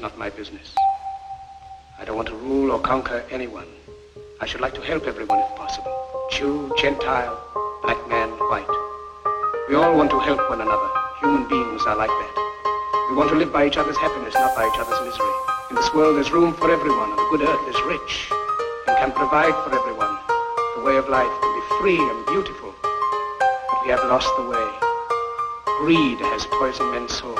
Not my business. I don't want to rule or conquer anyone. I should like to help everyone if possible. Jew, Gentile, black man, white. We all want to help one another. Human beings are like that. We want to live by each other's happiness, not by each other's misery. In this world, there's room for everyone, and the good earth is rich and can provide for everyone. The way of life can be free and beautiful, but we have lost the way. Greed has poisoned men's souls,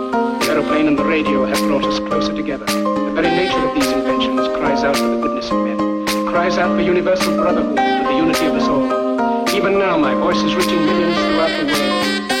Aeroplane and the radio have brought us closer together. The very nature of these inventions cries out for the goodness of men, cries out for universal brotherhood, for the unity of us all. Even now, my voice is reaching millions throughout the world.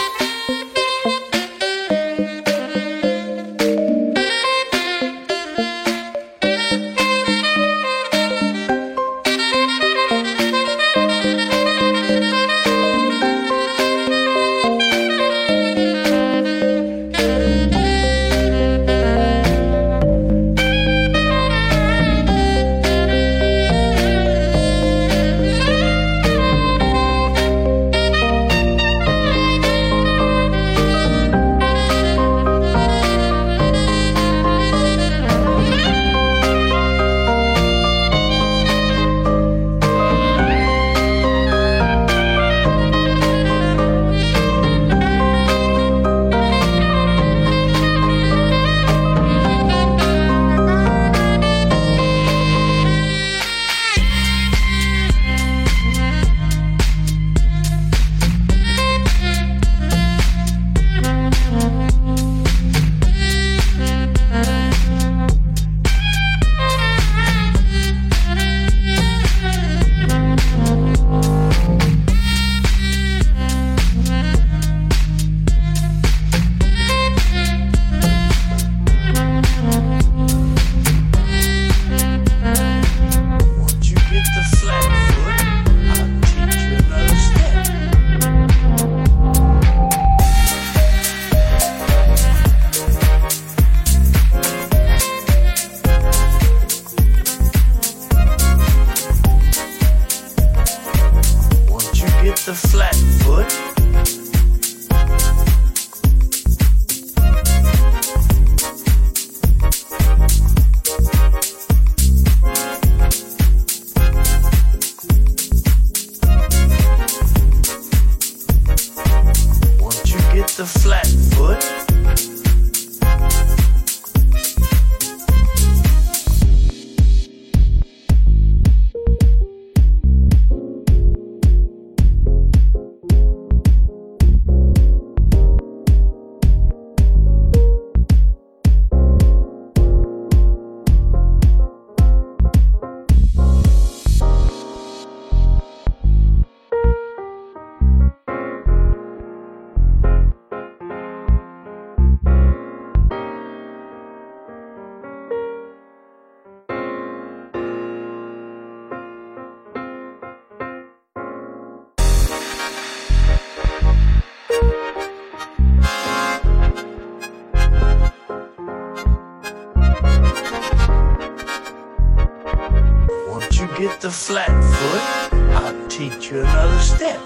get the flat foot, I'll teach you another step.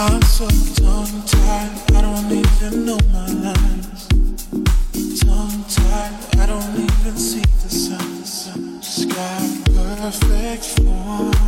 I'm so tongue tied, I don't even know my lines. Tongue tied, I don't even see the sun. Perfect form.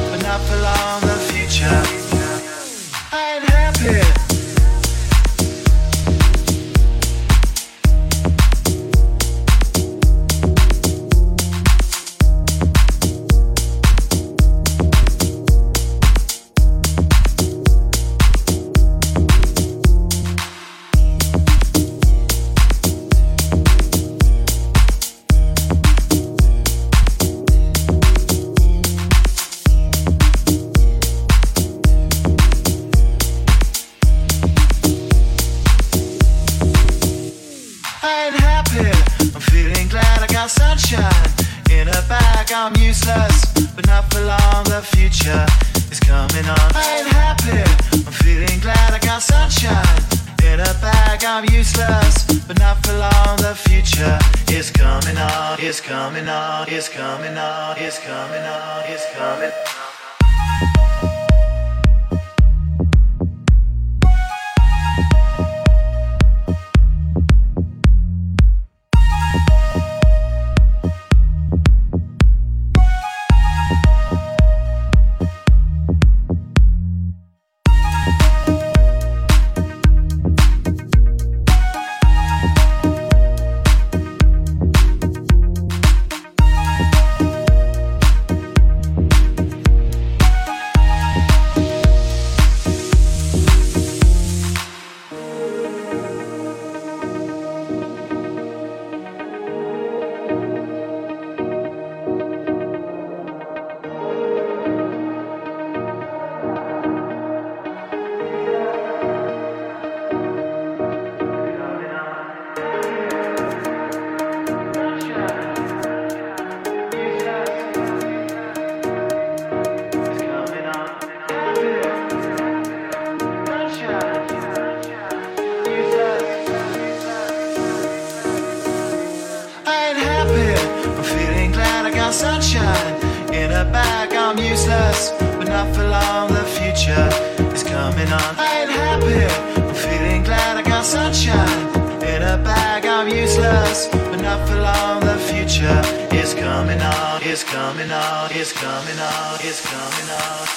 coming out. it's coming out. it's coming out.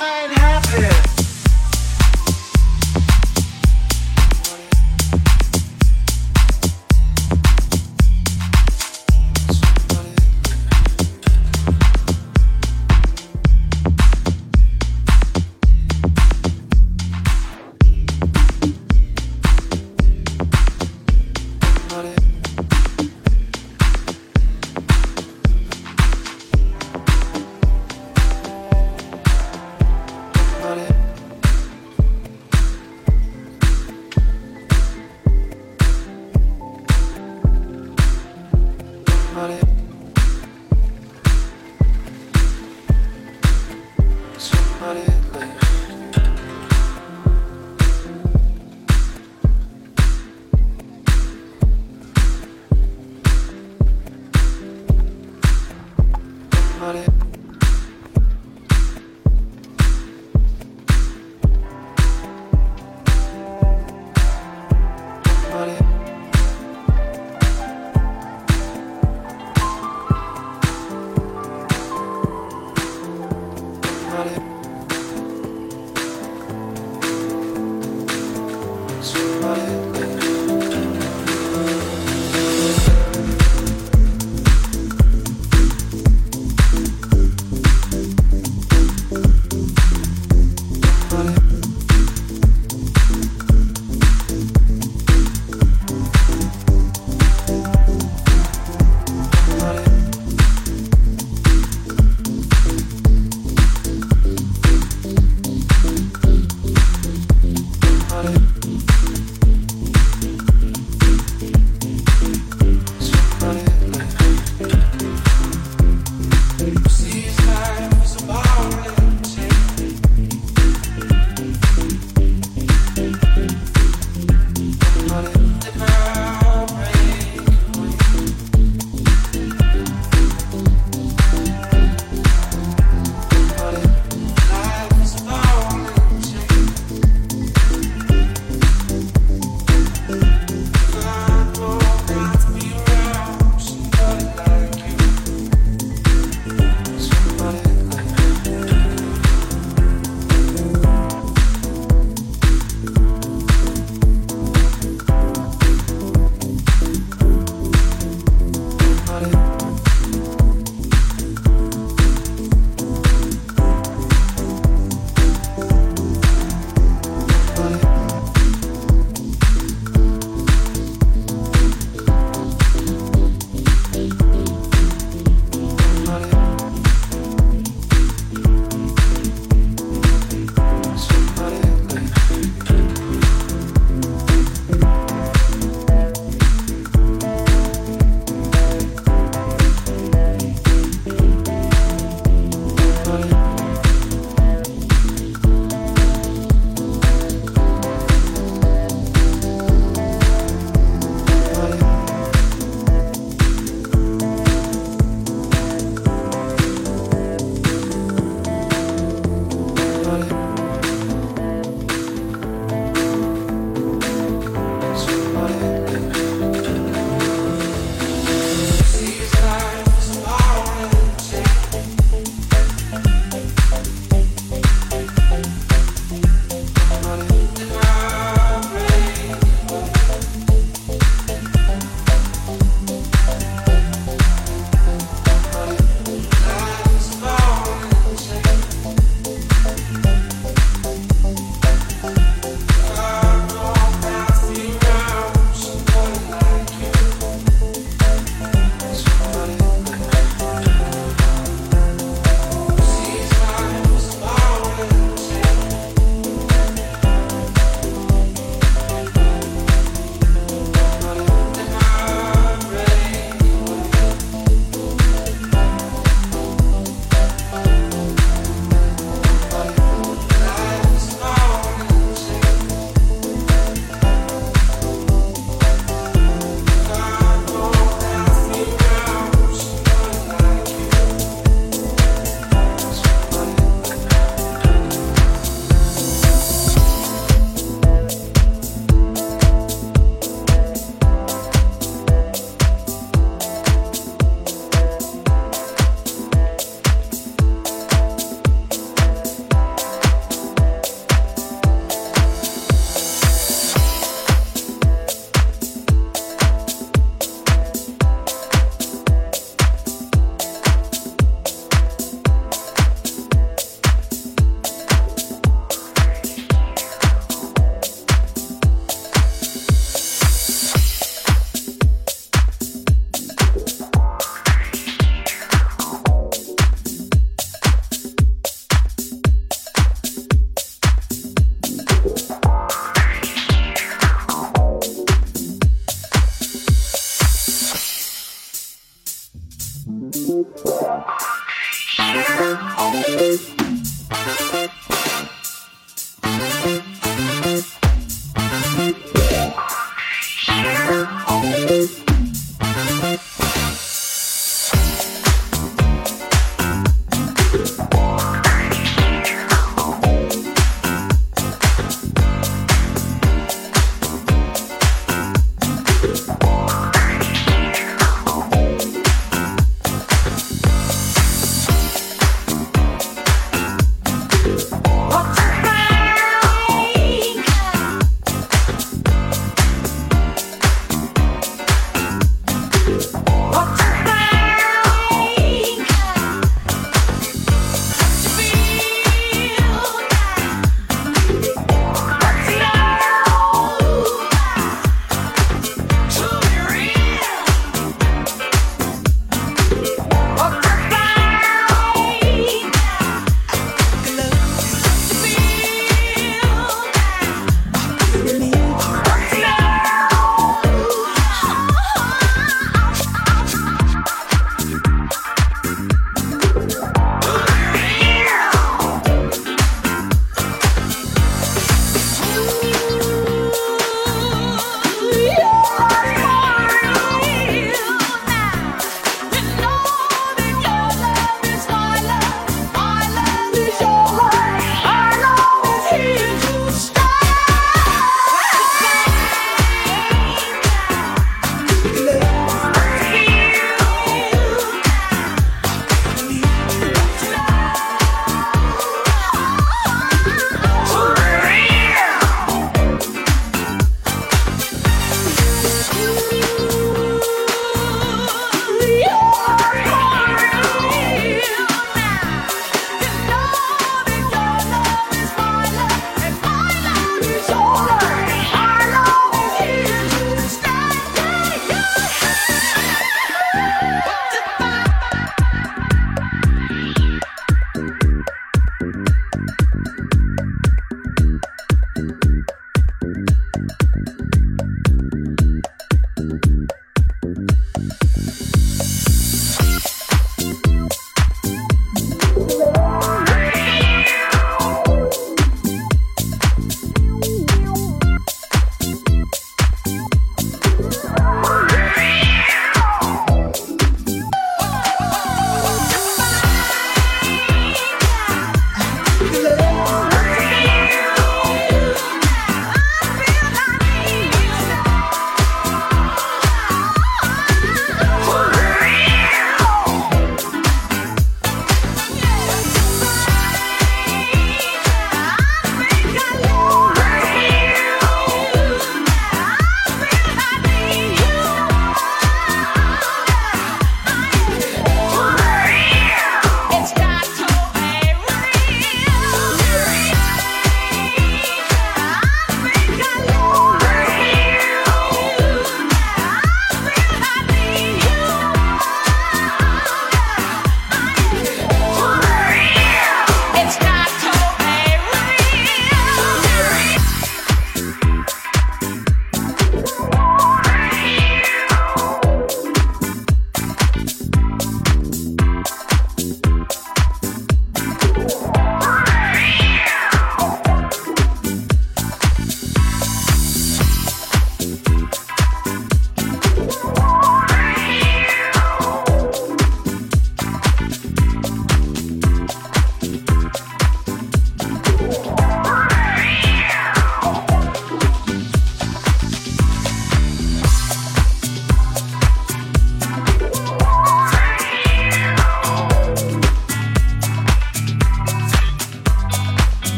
I ain't happy.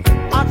I